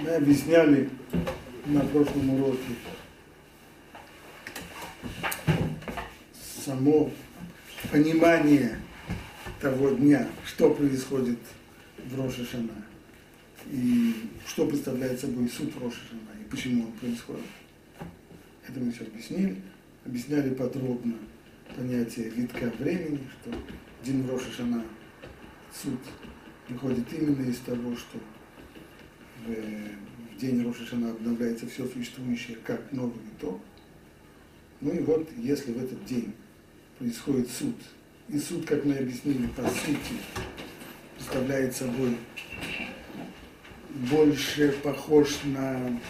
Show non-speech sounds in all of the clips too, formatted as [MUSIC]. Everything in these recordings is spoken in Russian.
Мы объясняли на прошлом уроке само понимание того дня, что происходит в Рошашана, и что представляет собой суд Рошашана, и почему он происходит. Это мы все объяснили. Объясняли подробно понятие витка времени, что день Рошашана, суд выходит именно из того, что в, в день Рошашана обновляется все существующее как новый виток. Ну и вот, если в этот день происходит суд, и суд, как мы объяснили, по сути, представляет собой больше похож на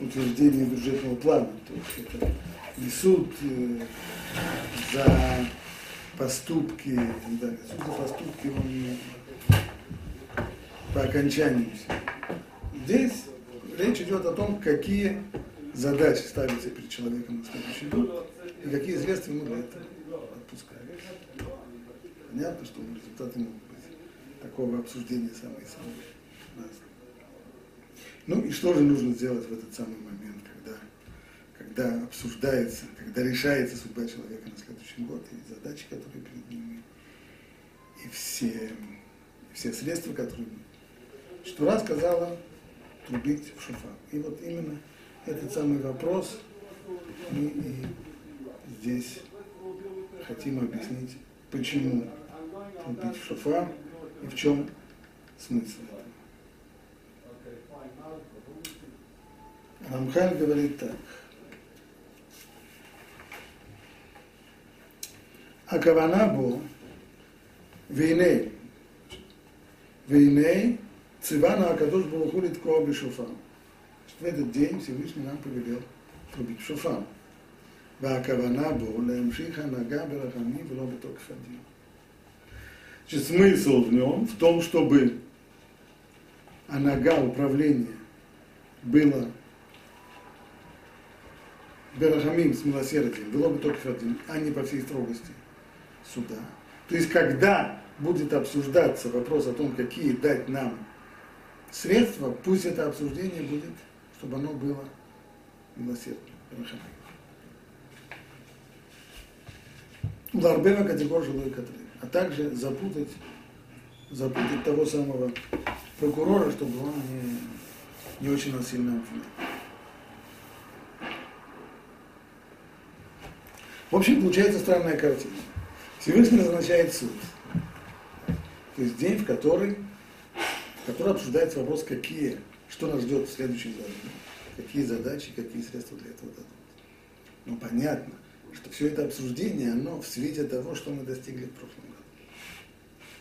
утверждение бюджетного плана. То есть это не суд э, за поступки, да, суд за поступки он по окончанию. Здесь речь идет о том, какие задачи ставятся перед человеком на следующий год и какие средства ему для этого отпускают. Понятно, что результаты могут быть такого обсуждения самые самые разные. Ну и что же нужно сделать в этот самый момент, когда, когда обсуждается, когда решается судьба человека на следующий год и задачи, которые перед ним, и все, все средства, которые... Что раз сказала трубить в шофар. И вот именно этот самый вопрос мы и здесь хотим объяснить, почему трубить в шофар и в чем смысл этого. Рамхаль говорит так. а Акаванабу вейней. Вейней והנה ציוונו הקדוש ברוך הוא לתקוע בשופר. В этот день Всевышний нам повелел трубить шофар. והכוונה בו להמשיך הנהגה ברחמים ולא בתוקף הדין. Значит, смысл в нем в том, чтобы анага, управление, было Берахамим с милосердием, было бы только один, а не по всей строгости суда. То есть, когда будет обсуждаться вопрос о том, какие дать нам средства, пусть это обсуждение будет, чтобы оно было милосердным. Ларбева категор жилой катры. А также запутать, запутать того самого прокурора, чтобы он не, не очень нас сильно обвинял. В общем, получается странная картина. Всевышний назначает суд. То есть день, в который, в который обсуждается вопрос, какие, что нас ждет в следующем году, какие задачи, какие средства для этого дадут. Но понятно, что все это обсуждение, оно в свете того, что мы достигли в прошлом году.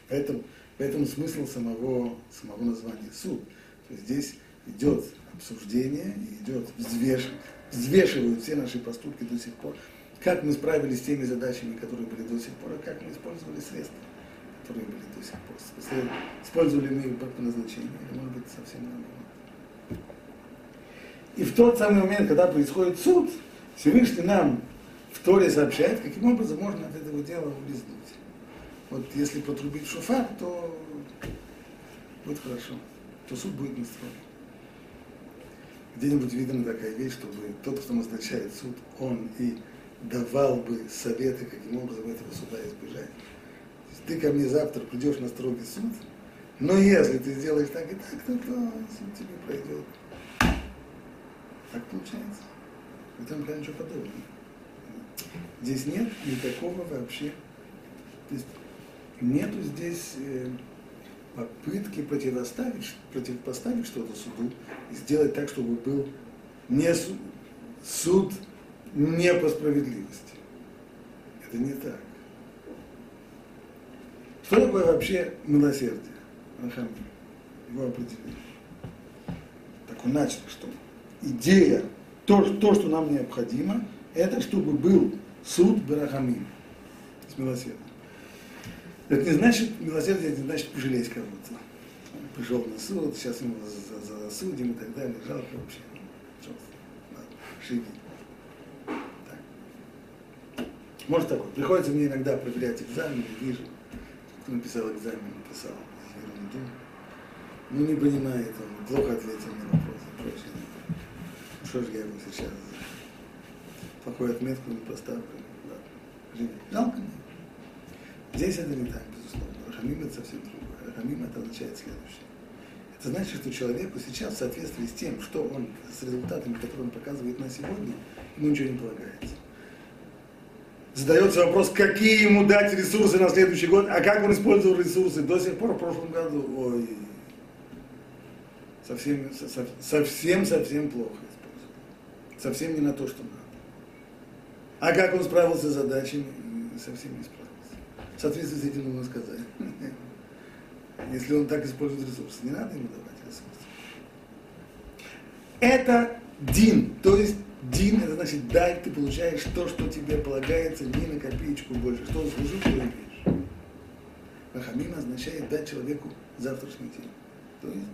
Поэтому, поэтому смысл самого, самого названия суд. То есть здесь идет обсуждение, идет взвеш, взвешивают все наши поступки до сих пор, как мы справились с теми задачами, которые были до сих пор, а как мы использовали средства, которые были до сих пор. Использовали мы их по назначению, или может быть совсем наоборот. И в тот самый момент, когда происходит суд, Всевышний нам в Торе сообщает, каким образом можно от этого дела улизнуть. Вот если потрубить шуфар, то будет хорошо, то суд будет не строгий. Где-нибудь видно такая вещь, чтобы тот, кто назначает суд, он и давал бы советы, каким образом этого суда избежать. Ты ко мне завтра придешь на строгий суд, но если ты сделаешь так и так, то, то суд тебе пройдет. Так получается. И там ничего подобного. Здесь нет никакого вообще. То есть нету здесь э, попытки противоставить, противопоставить что-то суду и сделать так, чтобы был не суд, суд не по справедливости. Это не так. Что такое вообще милосердие? Его определение. Так он начал, что идея, то, то, что нам необходимо, это чтобы был суд Барахамин, с милосердием. Это не значит, милосердие не значит пожалеть кого-то. Пришел на суд, сейчас ему засудим и так далее, жалко вообще. Шиги. Может такое. Приходится мне иногда проверять экзамены, вижу, кто написал экзамен, написал ерунду. Ну, не понимает он, плохо ответил на вопрос. прочее. Ну, что же я его сейчас плохую отметку не поставлю. Ладно. Жалко мне. Здесь это не так, безусловно. Рахамим это совсем другое. Рахамим это означает следующее. Это значит, что человеку сейчас в соответствии с тем, что он, с результатами, которые он показывает на сегодня, ему ничего не полагается. Задается вопрос, какие ему дать ресурсы на следующий год, а как он использовал ресурсы до сих пор в прошлом году. Ой, совсем, совсем, совсем плохо использовал. Совсем не на то, что надо. А как он справился с задачами, совсем не справился. В соответствии с этим нужно сказать. [LAUGHS] Если он так использует ресурсы, не надо ему давать ресурсы. Это дин, то есть значит дай, ты получаешь то, что тебе полагается, не на копеечку больше. Что заслужил, то имеешь. Рахамим означает дать человеку завтрашний день. То есть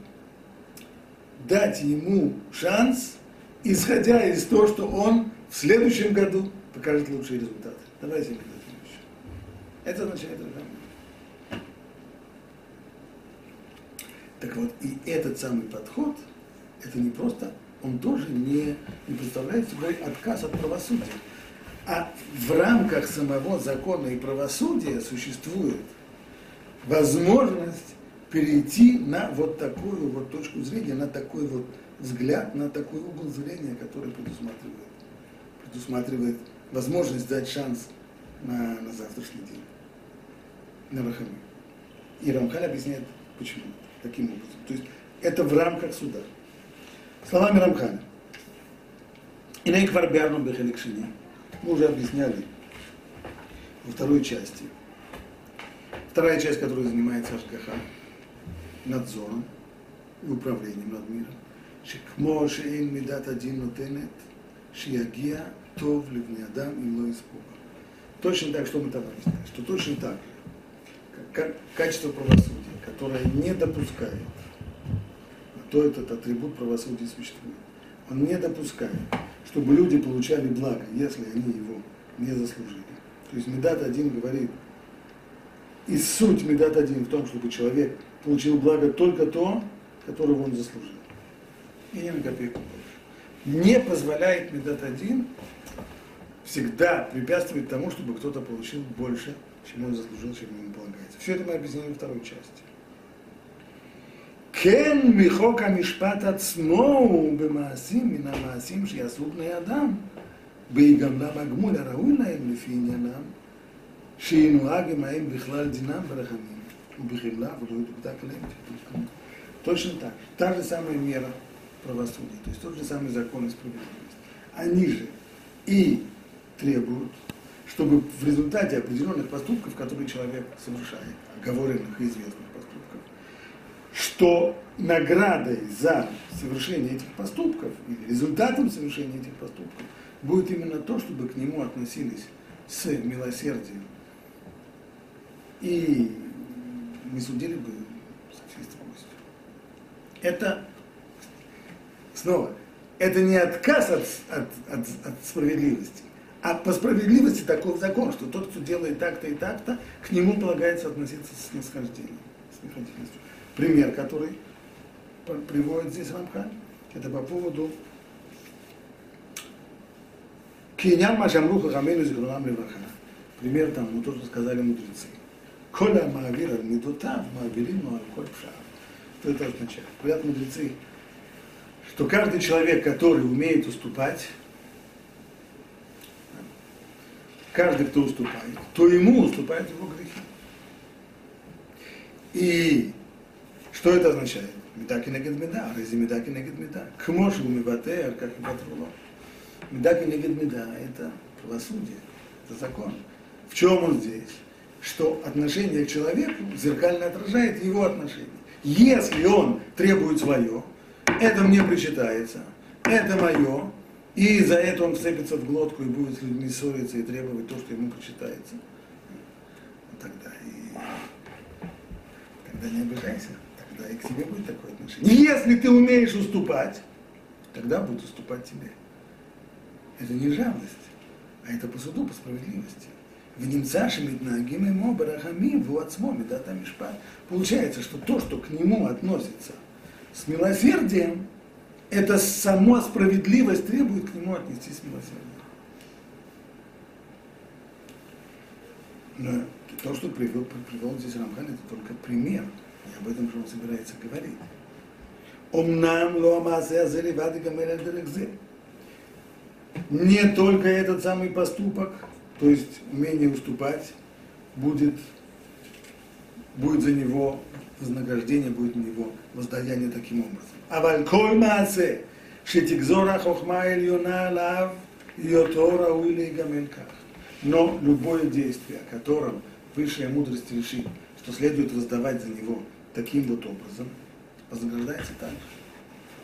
дать ему шанс, исходя из того, что он в следующем году покажет лучшие результаты. Давайте мы дадим еще. Это означает Рахамим. Так вот, и этот самый подход, это не просто, он тоже не, не представляет собой отказ от правосудия. А в рамках самого закона и правосудия существует возможность перейти на вот такую вот точку зрения, на такой вот взгляд, на такой угол зрения, который предусматривает, предусматривает возможность дать шанс на, на завтрашний день, на Рахами. И Рамхаль объясняет, почему таким образом. То есть это в рамках суда Словами Рамхаля. И на Икварбиарном Бехеликшине. Мы уже объясняли во второй части. Вторая часть, которая занимается Ашгаха, надзором и управлением над миром. שכמו שאין מידת הדין נותנת, שיגיע טוב לבני אדם אם לא יספוג. Точно так, что мы там объясняли, что точно так, как качество правосудия, которое не допускает, а то этот атрибут правосудия существует, он не допускает, чтобы люди получали благо, если они его не заслужили. То есть Медат один говорит, и суть Медат один в том, чтобы человек получил благо только то, которого он заслужил. И не на копейку больше. Не позволяет Медат один всегда препятствовать тому, чтобы кто-то получил больше, чем он заслужил, чем ему полагается. Все это мы объяснили во второй части. כן מחוק המשפט עצמו הוא במעשים מן המעשים שיעשו בני אדם, בהיגמלם הגמול הראוי להם לפי עניינם, שינוהג עמהם בכלל דינם ברחמים, ובחמלה ולא ידוקדק להם. Точно так. Та же самая мера правосудия, то есть тот же самый закон и справедливость. Они же и требуют, чтобы в результате определенных поступков, которые человек совершает, оговоренных и известных поступков, что наградой за совершение этих поступков или результатом совершения этих поступков будет именно то, чтобы к нему относились с милосердием и не судили бы со всей строгостью. Это, снова, это не отказ от, от, от, от справедливости, а по справедливости такой закон, что тот, кто делает так-то и так-то, к нему полагается относиться с снисхождением, снисходительностью. Пример, который приводит здесь Рамхан, это по поводу Киньян Машамруха Хамейну Зигрунам Леваха. Пример там, ну то, что сказали мудрецы. Коля Маавира Медутав Маавирим Коль Пшар. Что это означает? Говорят мудрецы, что каждый человек, который умеет уступать, каждый, кто уступает, то ему уступают его грехи. И что это означает? Медаки негед меда, рези медаки негед меда. Кмош у миватер, как и патруло. Медаки негед меда – это правосудие, это закон. В чем он здесь? Что отношение к человеку зеркально отражает его отношение. Если он требует свое, это мне причитается, это мое, и за это он вцепится в глотку и будет с людьми ссориться и требовать то, что ему причитается. Тогда и тогда не обижайся, тогда и к тебе будет такое отношение. Если ты умеешь уступать, тогда будет уступать тебе. Это не жалость, а это по суду, по справедливости. В немцаше миднагим ему барахамим в уацмо медата мишпат. Получается, что то, что к нему относится с милосердием, это сама справедливость требует к нему отнестись милосердно. Но то, что привел, привел здесь Рамхан, это только пример. И об этом же он собирается говорить. Омнам лоамасе азеливады гамеля дерекзе. Не только этот самый поступок, то есть умение уступать, будет, будет за него вознаграждение, будет у него воздаяние таким образом. А вальколь маасе, шетикзора хохма эльона лав, йотора уили гамельках. Но любое действие, о котором высшая мудрость решит, что следует воздавать за него таким вот образом, вознаграждается так.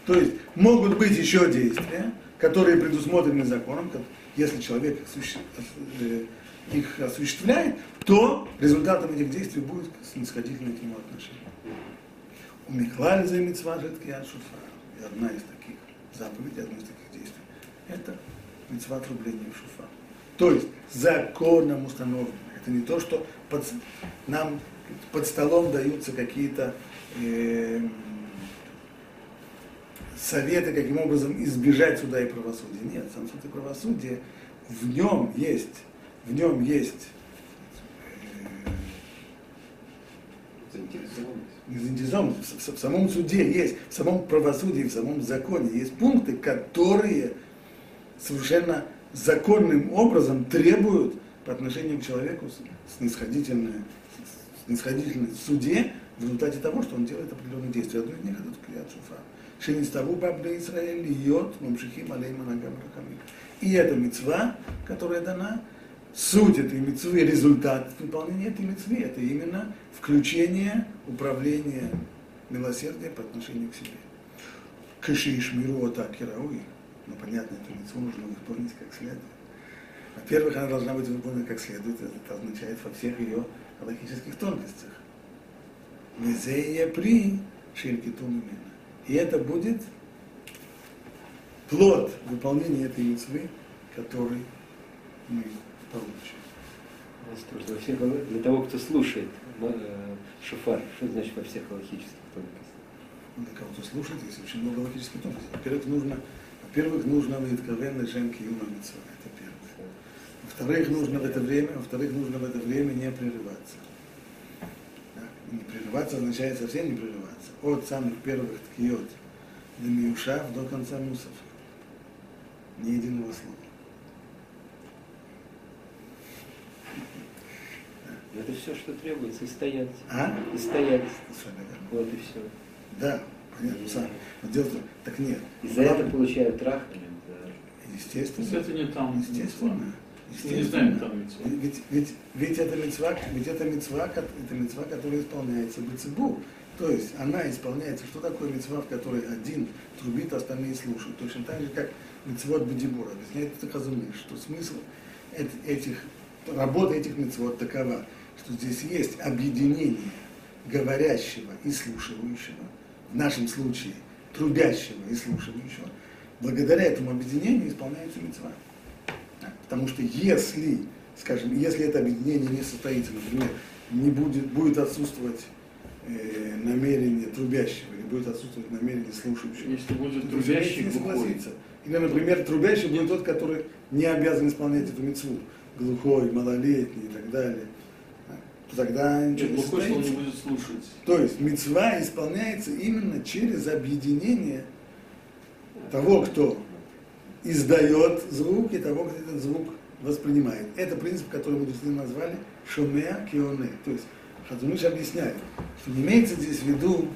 То есть могут быть еще действия, которые предусмотрены законом, если человек э, их осуществляет, то результатом этих действий будет снисходительное к нему отношение. У Михлали за митцва жидкий шуфа. И одна из таких заповедей, одно из таких действий, это митцва отрубления шуфа. То есть законом установлено. Это не то, что под, нам под столом даются какие-то э, советы, каким образом избежать суда и правосудия. Нет, сам суд и правосудие, в нем есть, в нем есть э, заинтересованность. В, в, в самом суде есть, в самом правосудии, в самом законе есть пункты, которые совершенно законным образом требуют по отношению к человеку снисходительное, снисходительное в суде в результате того, что он делает определенные действия. Одно из них это Крият Шуфа. Шинистагу Бабля Израиль Йот Мамшихим Алейма Нагам Рахамим. И это мецва, которая дана, суть этой мецвы, результат выполнения этой мецвы, это именно включение управления милосердия по отношению к себе. Каши Ишмиру Атакирауи. Ну, понятно, эту мецву нужно выполнить как следует. Во-первых, она должна быть выполнена как следует, это означает во всех ее логических тонкостях. Мизея при ширкиту именно. И это будет плод выполнения этой мецвы, который мы получим. Во всех, для того, кто слушает э, шофар, что значит во всех логических тонкостях? Для кого-то слушает, есть очень много логических тонкостей. Во-первых, нужно, во-первых, нужно откровенный женки юма мецва. Во-вторых, нужно в это время, во-вторых, нужно в это время не прерываться. Да? Не прерываться означает совсем не прерываться. От самых первых ткиот до миушав до конца мусов. Ни единого слова. Это все, что требуется, и стоять. А? И стоять. Вот и все. Да, понятно. Сам. Но дело так нет. И за это получают трахание. Естественно. Это не там. Естественно. Не знаем там. Ведь, ведь, ведь это мецва, ведь это мецва, это мецва, которая исполняется бецибу. То есть она исполняется. Что такое мецва, в которой один трубит, а остальные слушают? Точно так же, как мецвод бадибур. Объясняет это Хазуны, что смысл этих, работа этих мецвод такова, что здесь есть объединение говорящего и слушающего, в нашем случае трубящего и слушающего. Благодаря этому объединению исполняется мецва. Потому что если, скажем, если это объединение не состоится, например, не будет, будет отсутствовать э, намерение трубящего, или будет отсутствовать намерение слушающего. Если будет трубящий, не согласится. Или, например, трубящий будет тот, который не обязан исполнять эту мецву, глухой, малолетний и так далее. То тогда ничего Нет, не глухой, что он не будет слушать. То есть мецва исполняется именно через объединение того, кто издает звук и того, кто этот звук воспринимает. Это принцип, который мы действительно назвали шумеа кионе. То есть Хазуныш объясняет, что не имеется здесь в виду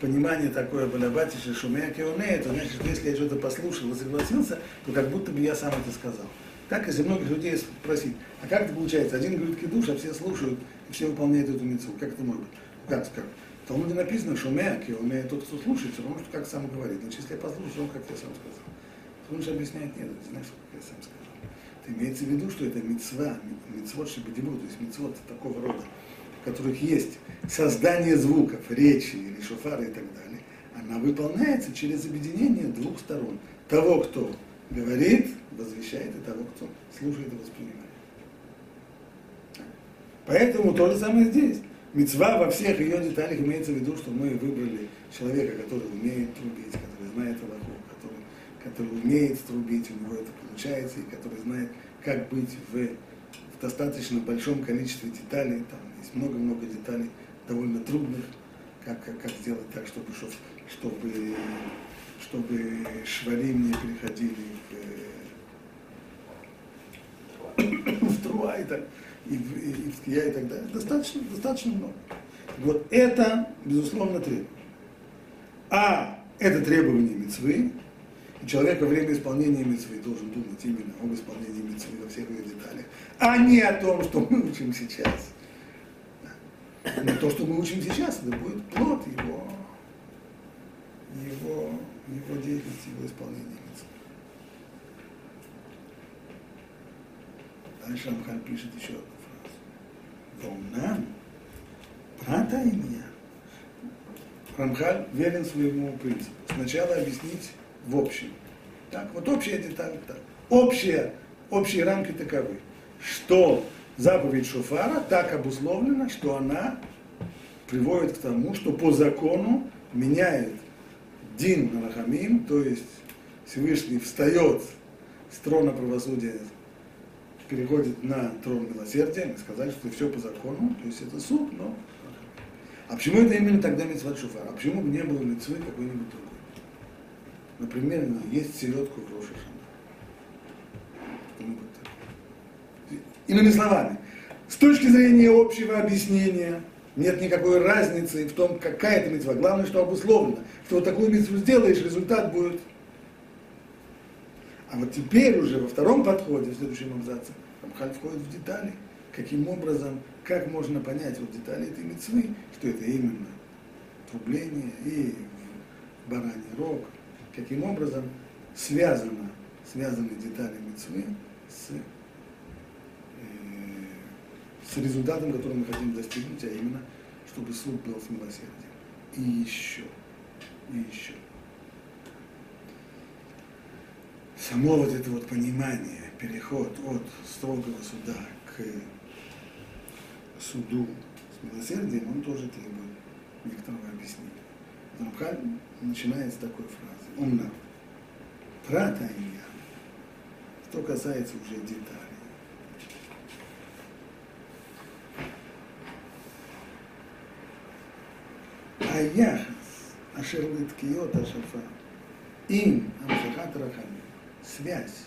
понимание такое балабатиша шумеа кионе, это значит, что если я что-то послушал и согласился, то как будто бы я сам это сказал. Так, если многих людей спросить, а как это получается? Один говорит кидуш, а все слушают, и все выполняют эту мецву. Как это может быть? Как скажут? В Талмуде написано, что меаки, он тот, кто слушает, все равно, что как сам говорит. Значит, если я послушал, он как я сам сказал. Он же объясняет, нет, знаешь, как я сам сказал. Это имеется в виду, что это мецва, мецвод шибадибу, то есть мецвод такого рода, в которых есть создание звуков, речи или шофара и так далее, она выполняется через объединение двух сторон. Того, кто говорит, возвещает, и того, кто слушает и воспринимает. Поэтому то же самое здесь. Мецва во всех ее деталях имеется в виду, что мы выбрали человека, который умеет трубить, который знает Аллаху, который умеет струбить, у него это получается, и который знает, как быть в, в достаточно большом количестве деталей. Там есть много-много деталей, довольно трудных, как, как, как сделать так, чтобы, чтобы, чтобы шварим не переходили в, в труа и, так, и, в, и, в кия и так далее. Достаточно, достаточно много. Вот это, безусловно, требование. А это требование мецвы, человек во время исполнения мецвы должен думать именно об исполнении мецвы во всех ее деталях, а не о том, что мы учим сейчас. Но то, что мы учим сейчас, это будет плод его, его, его деятельности, его исполнения мецвы. Дальше Амхан пишет еще одну фразу. Волнам, брата имя. Рамхаль верен своему принципу. Сначала объяснить в общем. Так, вот общая деталь так. Общие, общие рамки таковы, что заповедь Шофара так обусловлена, что она приводит к тому, что по закону меняет Дин Нарахамим, то есть Всевышний встает с трона правосудия, переходит на трон милосердия, мы сказали, что все по закону, то есть это суд, но... А почему это именно тогда Митцват Шуфар? А почему не было Митцвы какой-нибудь другой? Например, есть селедку в Рошашана. Иными словами, с точки зрения общего объяснения, нет никакой разницы в том, какая это митцва. Главное, что обусловлено. Что вот такую митцву сделаешь, результат будет. А вот теперь уже во втором подходе, в следующем абзаце, Рамхаль входит в детали. Каким образом, как можно понять вот детали этой митцвы, что это именно трубление и бараний рог, каким образом связано, связаны детали митцвы с, э, с результатом, который мы хотим достигнуть, а именно, чтобы суд был с милосердием. И еще, и еще. Само вот это вот понимание, переход от строгого суда к суду с милосердием, он тоже требует некоторого объяснения. Рамхаль начинает с такой фразы он протаял. Что касается уже деталей. А яхас, ашер литкиот ашафа, им амхахат рахами, связь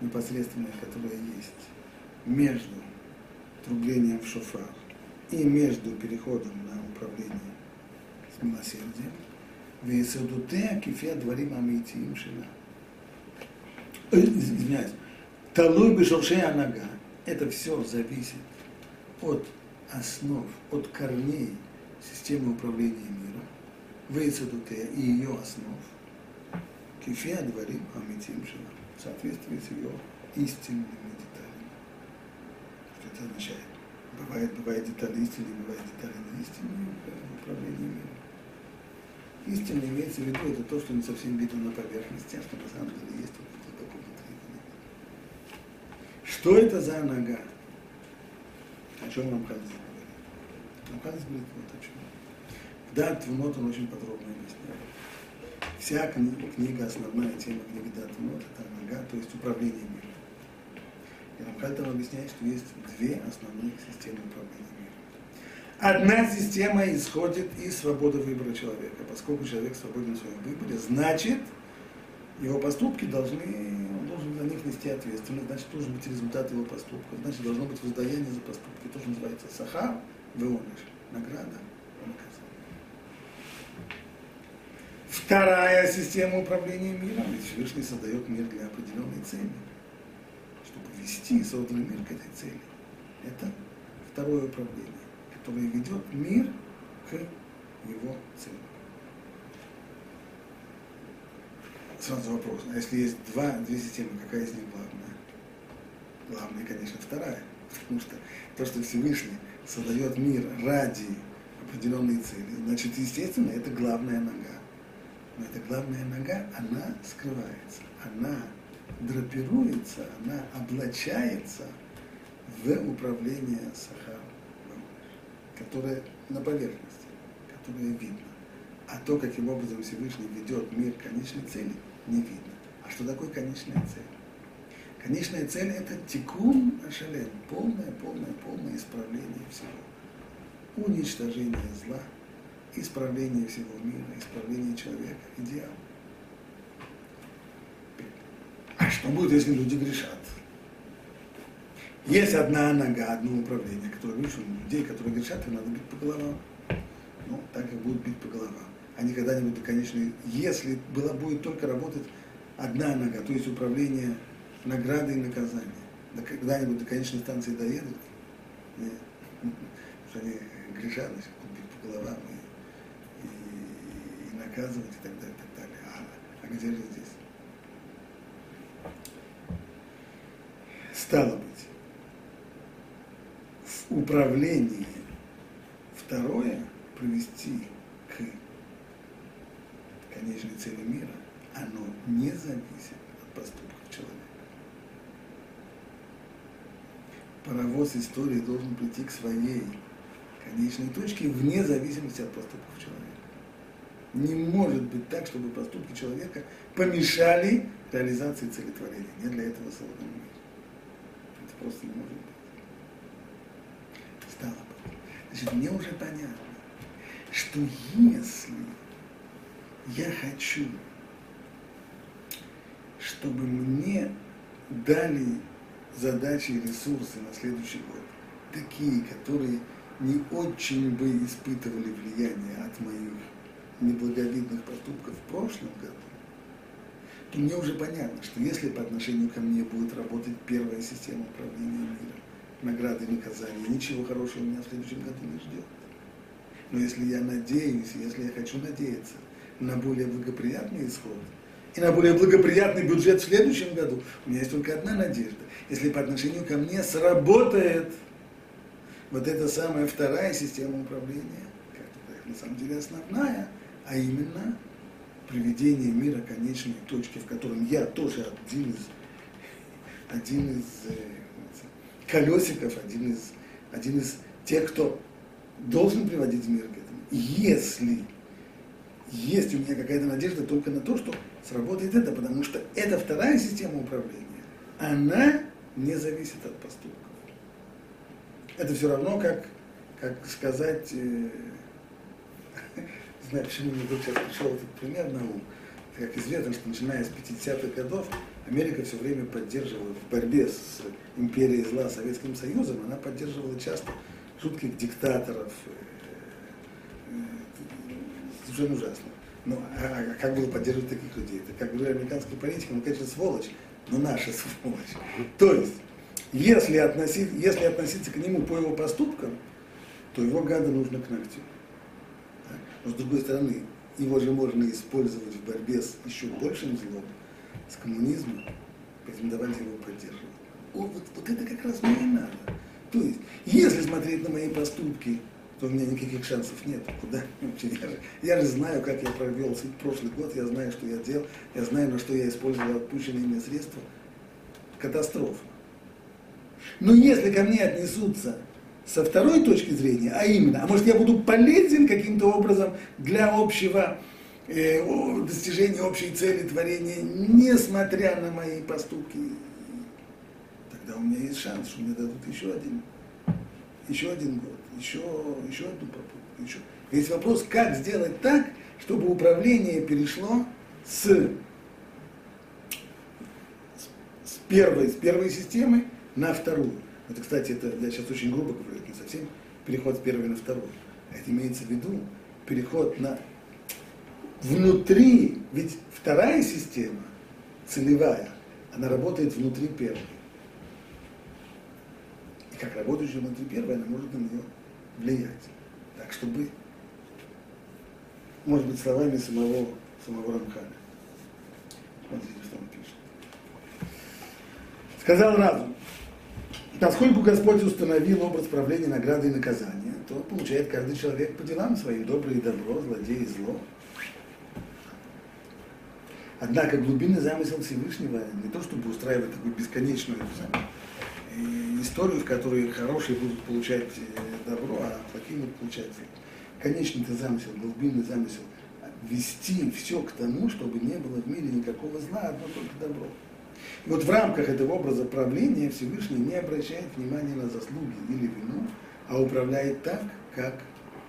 непосредственная, которая есть между трублением в шофар и между переходом на управление с милосердием, ויסודותיה כפי הדברים האמיתיים שלה. Извиняюсь. Талуй бешоршей анага. Это все зависит от основ, от корней системы управления миром, Вейцедутея и ее основ, кефия дворим амитим шина, в соответствии с ее истинными деталями. Что это означает? Бывает, бывает детали истины, бывает детали неистинные в управлении миром. Истинно имеется в виду это то, что не совсем видно на поверхности, а что на самом деле есть вот это внутри. Что это за нога? О чем нам Хадис говорит? Нам Хадис говорит вот о чем. Да, Твунот он очень подробно объясняет. Вся книга, основная тема книги Да Твунот, это нога, то есть управление миром. И Рамхаль там объясняет, что есть две основных системы управления миром. Одна система исходит из свободы выбора человека. Поскольку человек свободен в своем выборе, значит, его поступки должны, он должен за них нести ответственность, значит, должен быть результат его поступка, значит, должно быть воздаяние за поступки. То, что называется саха, веоныш, награда, наказание. Вторая система управления миром, ведь Всевышний создает мир для определенной цели, чтобы вести созданный мир к этой цели. Это второе управление который ведет мир к его цели. Сразу вопрос, а если есть два, две системы, какая из них главная? Главная, конечно, вторая. Потому что то, что Всевышний создает мир ради определенной цели, значит, естественно, это главная нога. Но эта главная нога, она скрывается, она драпируется, она облачается в управление Сахаром которое на поверхности, которое видно. А то, каким образом Всевышний ведет мир к конечной цели, не видно. А что такое конечная цель? Конечная цель это тикун ашалем, полное, полное, полное исправление всего. Уничтожение зла, исправление всего мира, исправление человека, идеал. А что будет, если люди грешат? Есть одна нога, одно управление, которое, видишь, людей, которые грешат, им надо бить по головам. Ну, так их будут бить по головам. Они когда-нибудь, конечно, если была, будет только работать одна нога, то есть управление наградой и наказанием, да когда-нибудь до конечной станции доедут, нет, что они грешат, значит, бить по головам и, и, и наказывать и так далее, и так далее. А, а где же здесь? Стало быть, в управлении второе привести к конечной цели мира, оно не зависит от поступков человека. Паровоз истории должен прийти к своей конечной точке вне зависимости от поступков человека. Не может быть так, чтобы поступки человека помешали реализации целетворения. Не для этого создан мир. Это просто не может быть. Стало быть. Значит, мне уже понятно, что если я хочу, чтобы мне дали задачи и ресурсы на следующий год, такие, которые не очень бы испытывали влияние от моих неблаговидных поступков в прошлом году, то мне уже понятно, что если по отношению ко мне будет работать первая система управления миром, награды и наказания, ничего хорошего меня в следующем году не ждет. Но если я надеюсь, если я хочу надеяться на более благоприятный исход и на более благоприятный бюджет в следующем году, у меня есть только одна надежда. Если по отношению ко мне сработает вот эта самая вторая система управления, как на самом деле основная, а именно приведение мира конечной точки, в котором я тоже один из, один из э, колесиков, один из, один из тех, кто должен приводить мир к этому. Если есть у меня какая-то надежда только на то, что сработает это, потому что эта вторая система управления, она не зависит от поступков. Это все равно, как, как сказать, э, [LAUGHS] знаю, почему мне вдруг сейчас пришел этот пример на ум. Как известно, что начиная с 50-х годов Америка все время поддерживала в борьбе с империей зла Советским Союзом, она поддерживала часто жутких диктаторов, э, э, совершенно ужасно. Ну, а, а как было поддерживать таких людей? Это, как говорю, американский политик, он, конечно, сволочь, но наша [LAUGHS] сволочь. То есть, если, относить, если относиться к нему по его поступкам, то его гада нужно к ногтю. Но с другой стороны, его же можно использовать в борьбе с еще большим злом, с коммунизмом, поэтому давайте его поддерживать. О, вот, вот это как раз мне и надо. То есть, если смотреть на мои поступки, то у меня никаких шансов нет. Куда? Я же, я же знаю, как я провел прошлый год, я знаю, что я делал, я знаю, на что я использовал отпущенные мне средства. Катастрофа. Но если ко мне отнесутся со второй точки зрения, а именно, а может я буду полезен каким-то образом для общего э, достижения общей цели творения, несмотря на мои поступки, тогда у меня есть шанс, что мне дадут еще один, еще один год, еще, еще одну попытку. Еще. Есть вопрос, как сделать так, чтобы управление перешло с, с, первой, с первой системы на вторую. Это, кстати, это я сейчас очень грубо говорю, это не совсем переход с первой на вторую. Это имеется в виду переход на внутри, ведь вторая система, целевая, она работает внутри первой. И как работающая внутри первой, она может на нее влиять. Так, чтобы, может быть, словами самого, самого Рамхаля. Смотрите, что он пишет. Сказал разум, Поскольку Господь установил образ правления награды и наказания, то получает каждый человек по делам своим, доброе и добро, злодей и зло. Однако глубинный замысел Всевышнего не то, чтобы устраивать такую бесконечную историю, в которой хорошие будут получать э, добро, а плохие будут получать зло. Конечный-то замысел, глубинный замысел вести все к тому, чтобы не было в мире никакого зла, одно только добро. И вот в рамках этого образа правления Всевышний не обращает внимания на заслуги или вину, а управляет так, как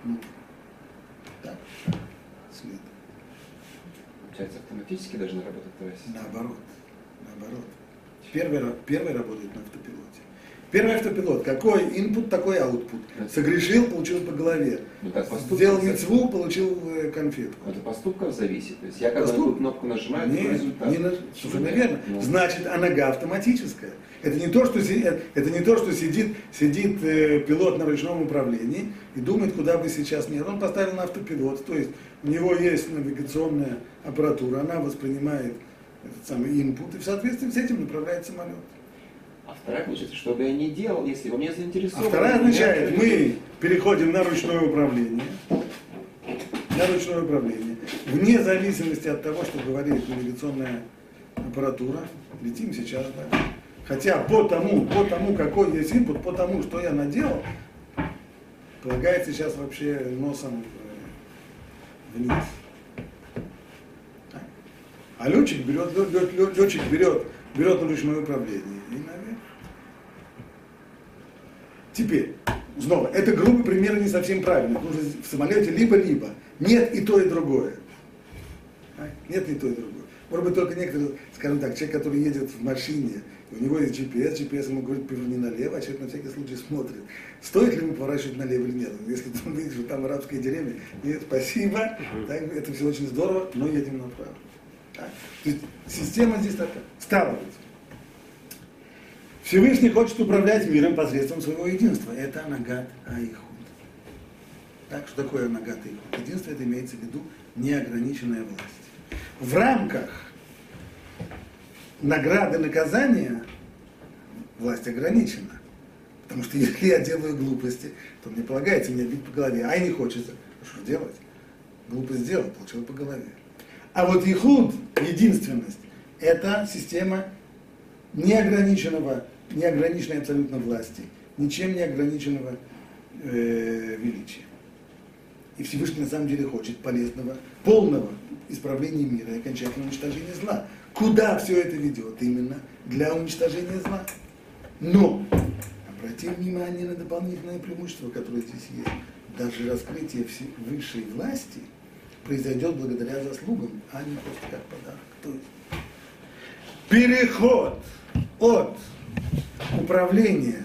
нужно. Получается, автоматически должна работать твоя система. Наоборот. Наоборот. Первый, первый работает на автопилоте. Первый автопилот. Какой input, такой output. Согрешил, получил по голове. Ну, так, Сделал мецву, получил э, конфетку. Это поступков зависит. То есть я когда Поступ- кнопку нажимаю, Не, такой результат. не на- совершенно верно. Ну, Значит, а нога автоматическая. Это не то, что, э, это не то, что сидит, сидит э, пилот на ручном управлении и думает, куда бы сейчас нет. Он поставил на автопилот, то есть у него есть навигационная аппаратура, она воспринимает этот самый input и в соответствии с этим направляет самолет. А вторая, получается, что бы я ни делал, если вы А заинтересованы. вторая меня означает, мы переходим на ручное управление, на ручное управление, вне зависимости от того, что говорит навигационная аппаратура, летим сейчас, да. Хотя по тому, по тому, какой есть input, по тому, что я наделал, полагается сейчас вообще носом вниз. А летчик берет, лет- лет- лет- летчик берет, берет ручное управление и наверх. Теперь, снова, это грубый пример не совсем правильный, что в самолете либо-либо. Нет и то, и другое. Нет и то, и другое. Может быть, только некоторые, скажем так, человек, который едет в машине, у него есть GPS, GPS ему говорит, поверни налево, а человек на всякий случай смотрит, стоит ли ему поворачивать налево или нет. Если [LAUGHS] он видит, что там арабская деревня, нет, спасибо, так, это все очень здорово, но едем направо. Так? То есть система здесь такая. Стало быть, Всевышний хочет управлять миром посредством своего единства. Это Анагат Аихуд. Так, что такое Анагат Аихуд? Единство это имеется в виду неограниченная власть. В рамках награды наказания власть ограничена. Потому что [LAUGHS] если я делаю глупости, то мне полагается меня бить по голове. А и не хочется. Что делать? Глупость сделал, получил по голове. А вот Ихуд, единственность, это система неограниченного, неограниченной абсолютно власти, ничем не ограниченного э, величия. И Всевышний на самом деле хочет полезного, полного исправления мира и окончательного уничтожения зла. Куда все это ведет? Именно для уничтожения зла. Но обратим внимание на дополнительное преимущество, которое здесь есть. Даже раскрытие высшей власти произойдет благодаря заслугам, а не просто как подарок. То есть переход от управления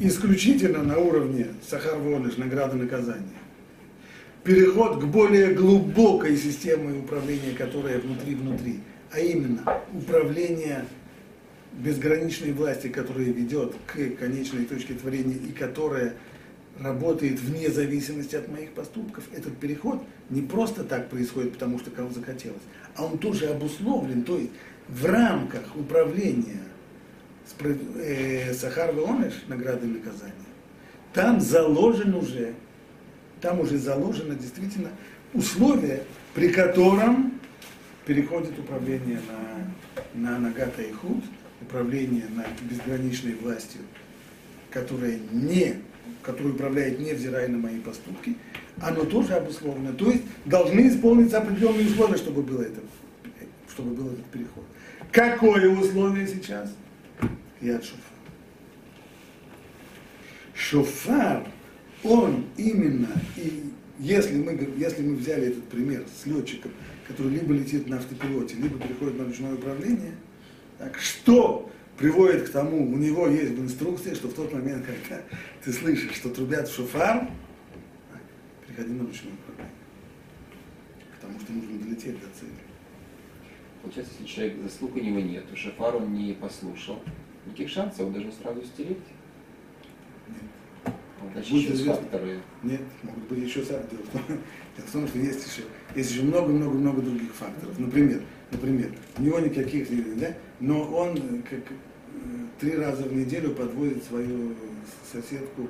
исключительно на уровне Сахар Воныш, награды наказания, переход к более глубокой системе управления, которая внутри-внутри, а именно управление безграничной власти, которая ведет к конечной точке творения и которая работает вне зависимости от моих поступков. Этот переход не просто так происходит, потому что кому захотелось, а он тоже обусловлен, то есть в рамках управления Сахар Веонеш, награды и наказания, там заложен уже, там уже заложено действительно условие, при котором переходит управление на, на Нагата и Худ, управление над безграничной властью, которая не, которая управляет невзирая на мои поступки, оно тоже обусловлено. То есть должны исполниться определенные условия, чтобы был это, чтобы был этот переход. Какое условие сейчас? Яд шофар. Шофар, он именно, и если мы, если мы взяли этот пример с летчиком, который либо летит на автопилоте, либо переходит на ручное управление, так, что приводит к тому, у него есть в инструкции, что в тот момент, когда ты слышишь, что трубят в шофар, переходи на ручное управление. Потому что нужно долететь до цели. Получается, если человек заслуг у него нет, то шафар он не послушал, никаких шансов, должен сразу стереть. Нет. Вот, Значит, Будет известно. факторы. Нет, могут быть еще сам. Дело [LAUGHS] дело в том, что есть еще, есть еще много-много-много других факторов. Например, например, у него никаких, не- да, но он э, как, э, три раза в неделю подвозит свою соседку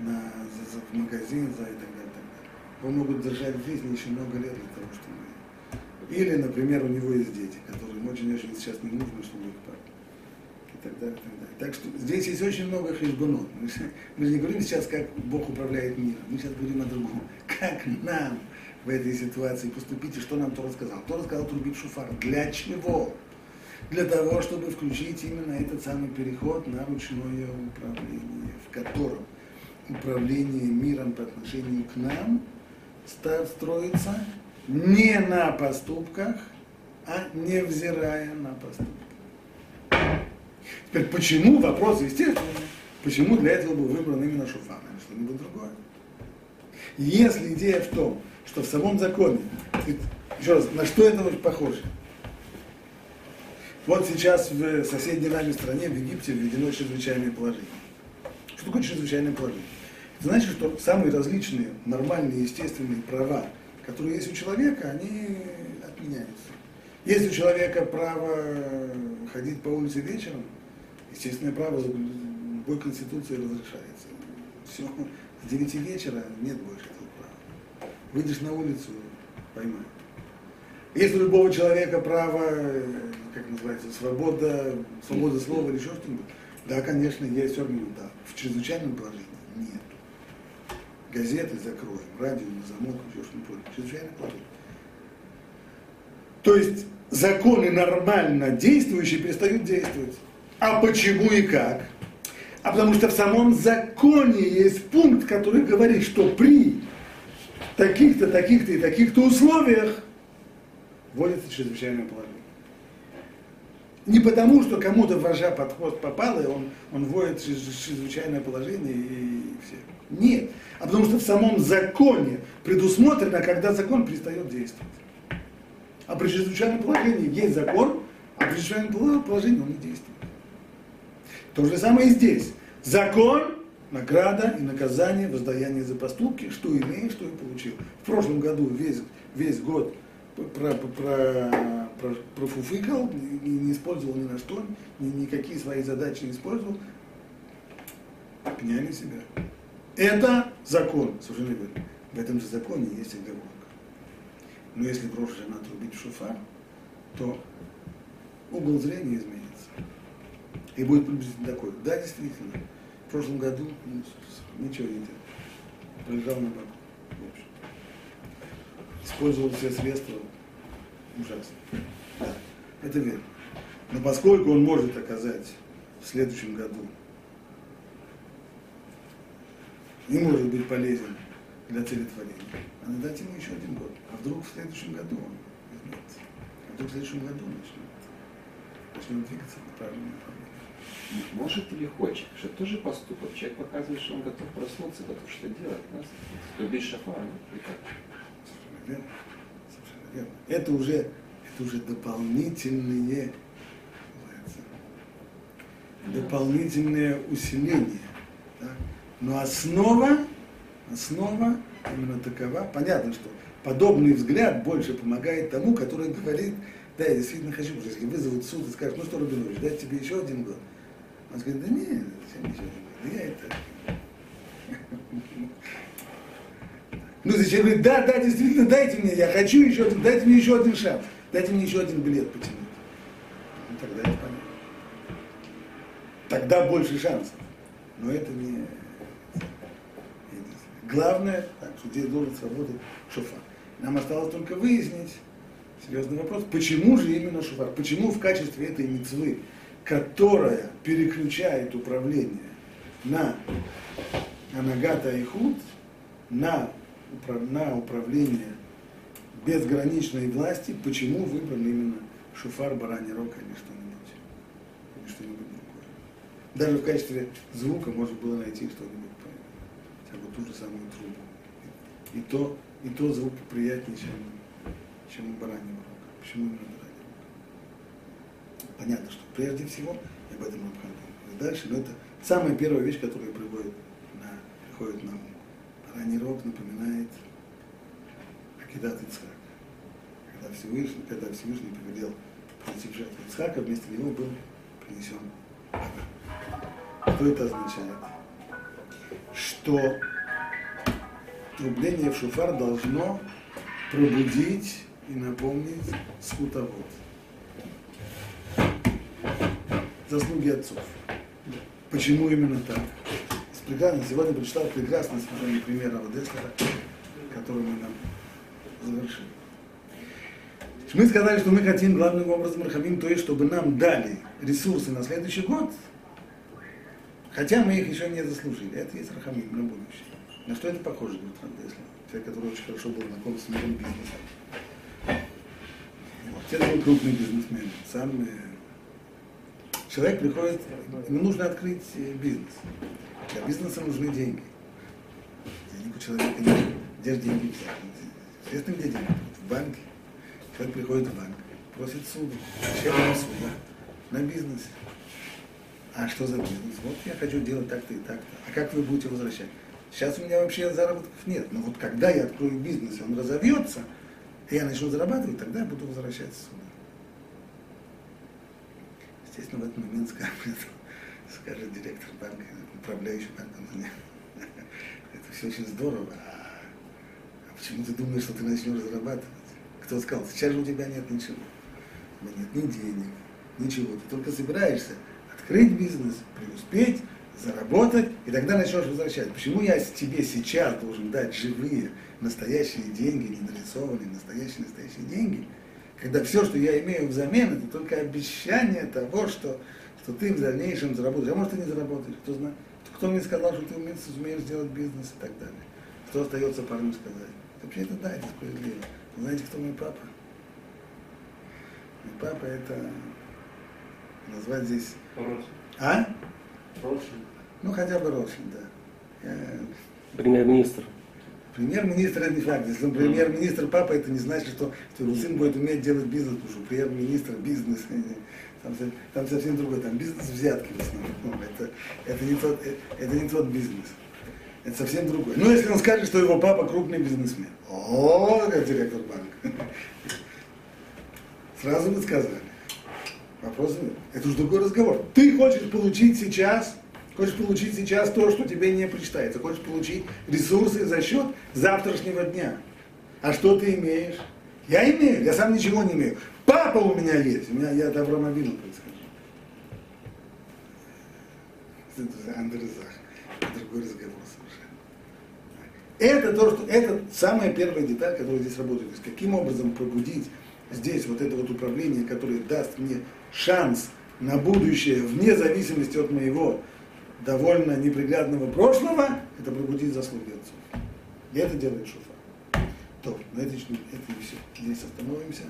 на, за- за- в магазин за и так далее, так далее. Его могут держать в жизни еще много лет для того, чтобы... Или, например, у него есть дети, которым очень-очень сейчас не нужно, чтобы их папа. Так далее, так далее. Так что здесь есть очень много хижбунот. Мы, мы же не говорим сейчас, как Бог управляет миром. Мы сейчас говорим о другом. [LAUGHS] Как нам в этой ситуации поступить и что нам Тора сказал. Тора сказал трубить шуфар. Для чего? Для того, чтобы включить именно этот самый переход на ручное управление, в котором управление миром по отношению к нам строится не на поступках, а невзирая на поступки. Теперь почему, вопрос естественный, почему для этого был выбран именно шуфар, а не что-нибудь другое? Если идея в том, что в самом законе, еще раз, на что это похоже? Вот сейчас в соседней нами стране, в Египте, введено чрезвычайное положение. Что такое чрезвычайное положение? Это значит, что самые различные нормальные, естественные права, которые есть у человека, они отменяются. Есть у человека право ходить по улице вечером, естественное право любой конституцией разрешается. Все, с 9 вечера нет больше этого права. Выйдешь на улицу, поймают. Есть у любого человека право, как называется, свобода, свобода слова или еще что-нибудь? Да, конечно, есть органы, да. В чрезвычайном положении нет. Газеты закроем, радио на замок, еще что-нибудь. Чрезвычайное положение. То есть законы нормально действующие перестают действовать. А почему и как? А потому что в самом законе есть пункт, который говорит, что при таких-то, таких-то и таких-то условиях вводится чрезвычайное положение. Не потому, что кому-то вожа под хвост попало, и он, он вводит чрез- чрезвычайное положение и все. Нет. А потому что в самом законе предусмотрено, когда закон перестает действовать. А при чрезвычайном положении есть закон, а при чрезвычайном положении он не действует. То же самое и здесь. Закон, награда и наказание, воздаяние за поступки, что имеешь, что и получил. В прошлом году весь, весь год про, про, про, профуфыкал, не, не использовал ни на что, ни, никакие свои задачи не использовал, пеняли себя. Это закон, совершенно верно. В этом же законе есть оговорка. Но если брошь жена трубить в шуфар, то угол зрения изменится. И будет приблизительно такой. Да, действительно, в прошлом году ну, ничего не делал. Пролежал на боку. В общем. Использовал все средства ужасно. Да, это верно. Но поскольку он может оказать в следующем году не может быть полезен для целетворения, надо дать ему еще один год. А вдруг в следующем году он возьмет. А вдруг в следующем году начнет. Начнет двигаться в правильном направлении. Может или хочет, что тоже поступок. Человек показывает, что он готов проснуться, готов что делать. Нас любить шафар, ну? Совершенно верно. Совершенно верно. Это уже, это уже дополнительные, дополнительное усиление. да. Но основа, основа именно такова. Понятно, что подобный взгляд больше помогает тому, который говорит, да, я действительно хочу, потому что если вызовут суд и скажут, ну что, Рубинович, дать тебе еще один год. Он скажет, да нет, зачем еще один год? Да я это... Ну, зачем говорит, да, да, действительно, дайте мне, я хочу еще один, дайте мне еще один шанс, дайте мне еще один билет потянуть. Ну, тогда это понятно. Тогда больше шансов. Но это не... Главное, так, что здесь должен сработать шофар. Нам осталось только выяснить серьезный вопрос, почему же именно шофар? Почему в качестве этой мецвы, которая переключает управление на Анагата и Худ, на, на управление безграничной власти, почему выбран именно шуфар, бараний рог, а что-нибудь, или что-нибудь другое. Даже в качестве звука можно было найти что-нибудь, бы ту же самую трубу. И то, и то звук приятнее, чем, чем у бараньего. Почему именно бараний рог? Понятно, что прежде всего, и об этом Рабхан дальше, но это самая первая вещь, которая приводит на, приходит на ум. Бараний рог напоминает Акидат Ицхак. Когда Всевышний, когда Всевышний повелел принести в жертву Ицхака, вместо него был принесен. Что это означает? Что трубление в шуфар должно пробудить и напомнить скутовод. заслуги отцов. Почему именно так? Прекрасно, сегодня прочитал прекрасный служение примера Одеслера, который мы нам завершили. Мы сказали, что мы хотим главным образом Рахамим, то есть, чтобы нам дали ресурсы на следующий год, хотя мы их еще не заслужили. Это есть Рахамим на будущее. На что это похоже, говорит Рандеслер? Человек, который очень хорошо был знаком с миром бизнеса. Вот. Это был крупный бизнесмен. Сам человек приходит, ему нужно открыть э, бизнес. Для бизнеса нужны деньги. Денег у человека нет. Где же деньги взять? Известно, где деньги? В банке. Человек приходит в банк, просит суду. Чем суда? На бизнесе. А что за бизнес? Вот я хочу делать так-то и так-то. А как вы будете возвращать? Сейчас у меня вообще заработков нет. Но вот когда я открою бизнес, он разовьется, и я начну зарабатывать, тогда я буду возвращаться сюда. Естественно, в этот момент скажет, скажет директор банка, управляющий банком, это все очень здорово. А почему ты думаешь, что ты начнешь зарабатывать? Кто сказал, сейчас же у тебя нет ничего. У тебя нет ни денег, ничего. Ты только собираешься открыть бизнес, преуспеть, заработать, и тогда начнешь возвращать. Почему я тебе сейчас должен дать живые, настоящие деньги, не нарисованные, настоящие, настоящие деньги, когда все, что я имею взамен, это только обещание того, что, что ты в дальнейшем заработаешь. А может, ты не заработаешь, кто знает. Кто мне сказал, что ты умеешь, умеешь сделать бизнес и так далее. Что остается парню сказать? Вообще это да, это справедливо. Знаете, кто мой папа? Мой папа это назвать здесь... Ротшильд. А? Ротшильд. Ну, хотя бы Ротшильд, да. Я... Премьер-министр. Премьер-министр это не факт. Если он премьер-министр папа, это не значит, что, что его сын будет уметь делать бизнес, потому что премьер-министр бизнес, там, [LAUGHS] там совсем другой, там бизнес взятки в основном. Это, это, не тот, это не тот бизнес. Это совсем другое. Ну, если он скажет, что его папа крупный бизнесмен. О, как директор банка. [LAUGHS] Сразу бы сказали. Вопрос нет. Это уже другой разговор. Ты хочешь получить сейчас, хочешь получить сейчас то, что тебе не причитается. Хочешь получить ресурсы за счет завтрашнего дня. А что ты имеешь? Я имею, я сам ничего не имею. Папа у меня есть. У меня я от Авраама Вину происхожу. Это Андрезах. Другой разговор совершенно. Это то, что это самая первая деталь, которая здесь работает. То есть каким образом пробудить здесь вот это вот управление, которое даст мне шанс на будущее, вне зависимости от моего довольно неприглядного прошлого, это пробудить заслуги отцов. И это делает Шуфа. То, на этой, это все. Здесь остановимся.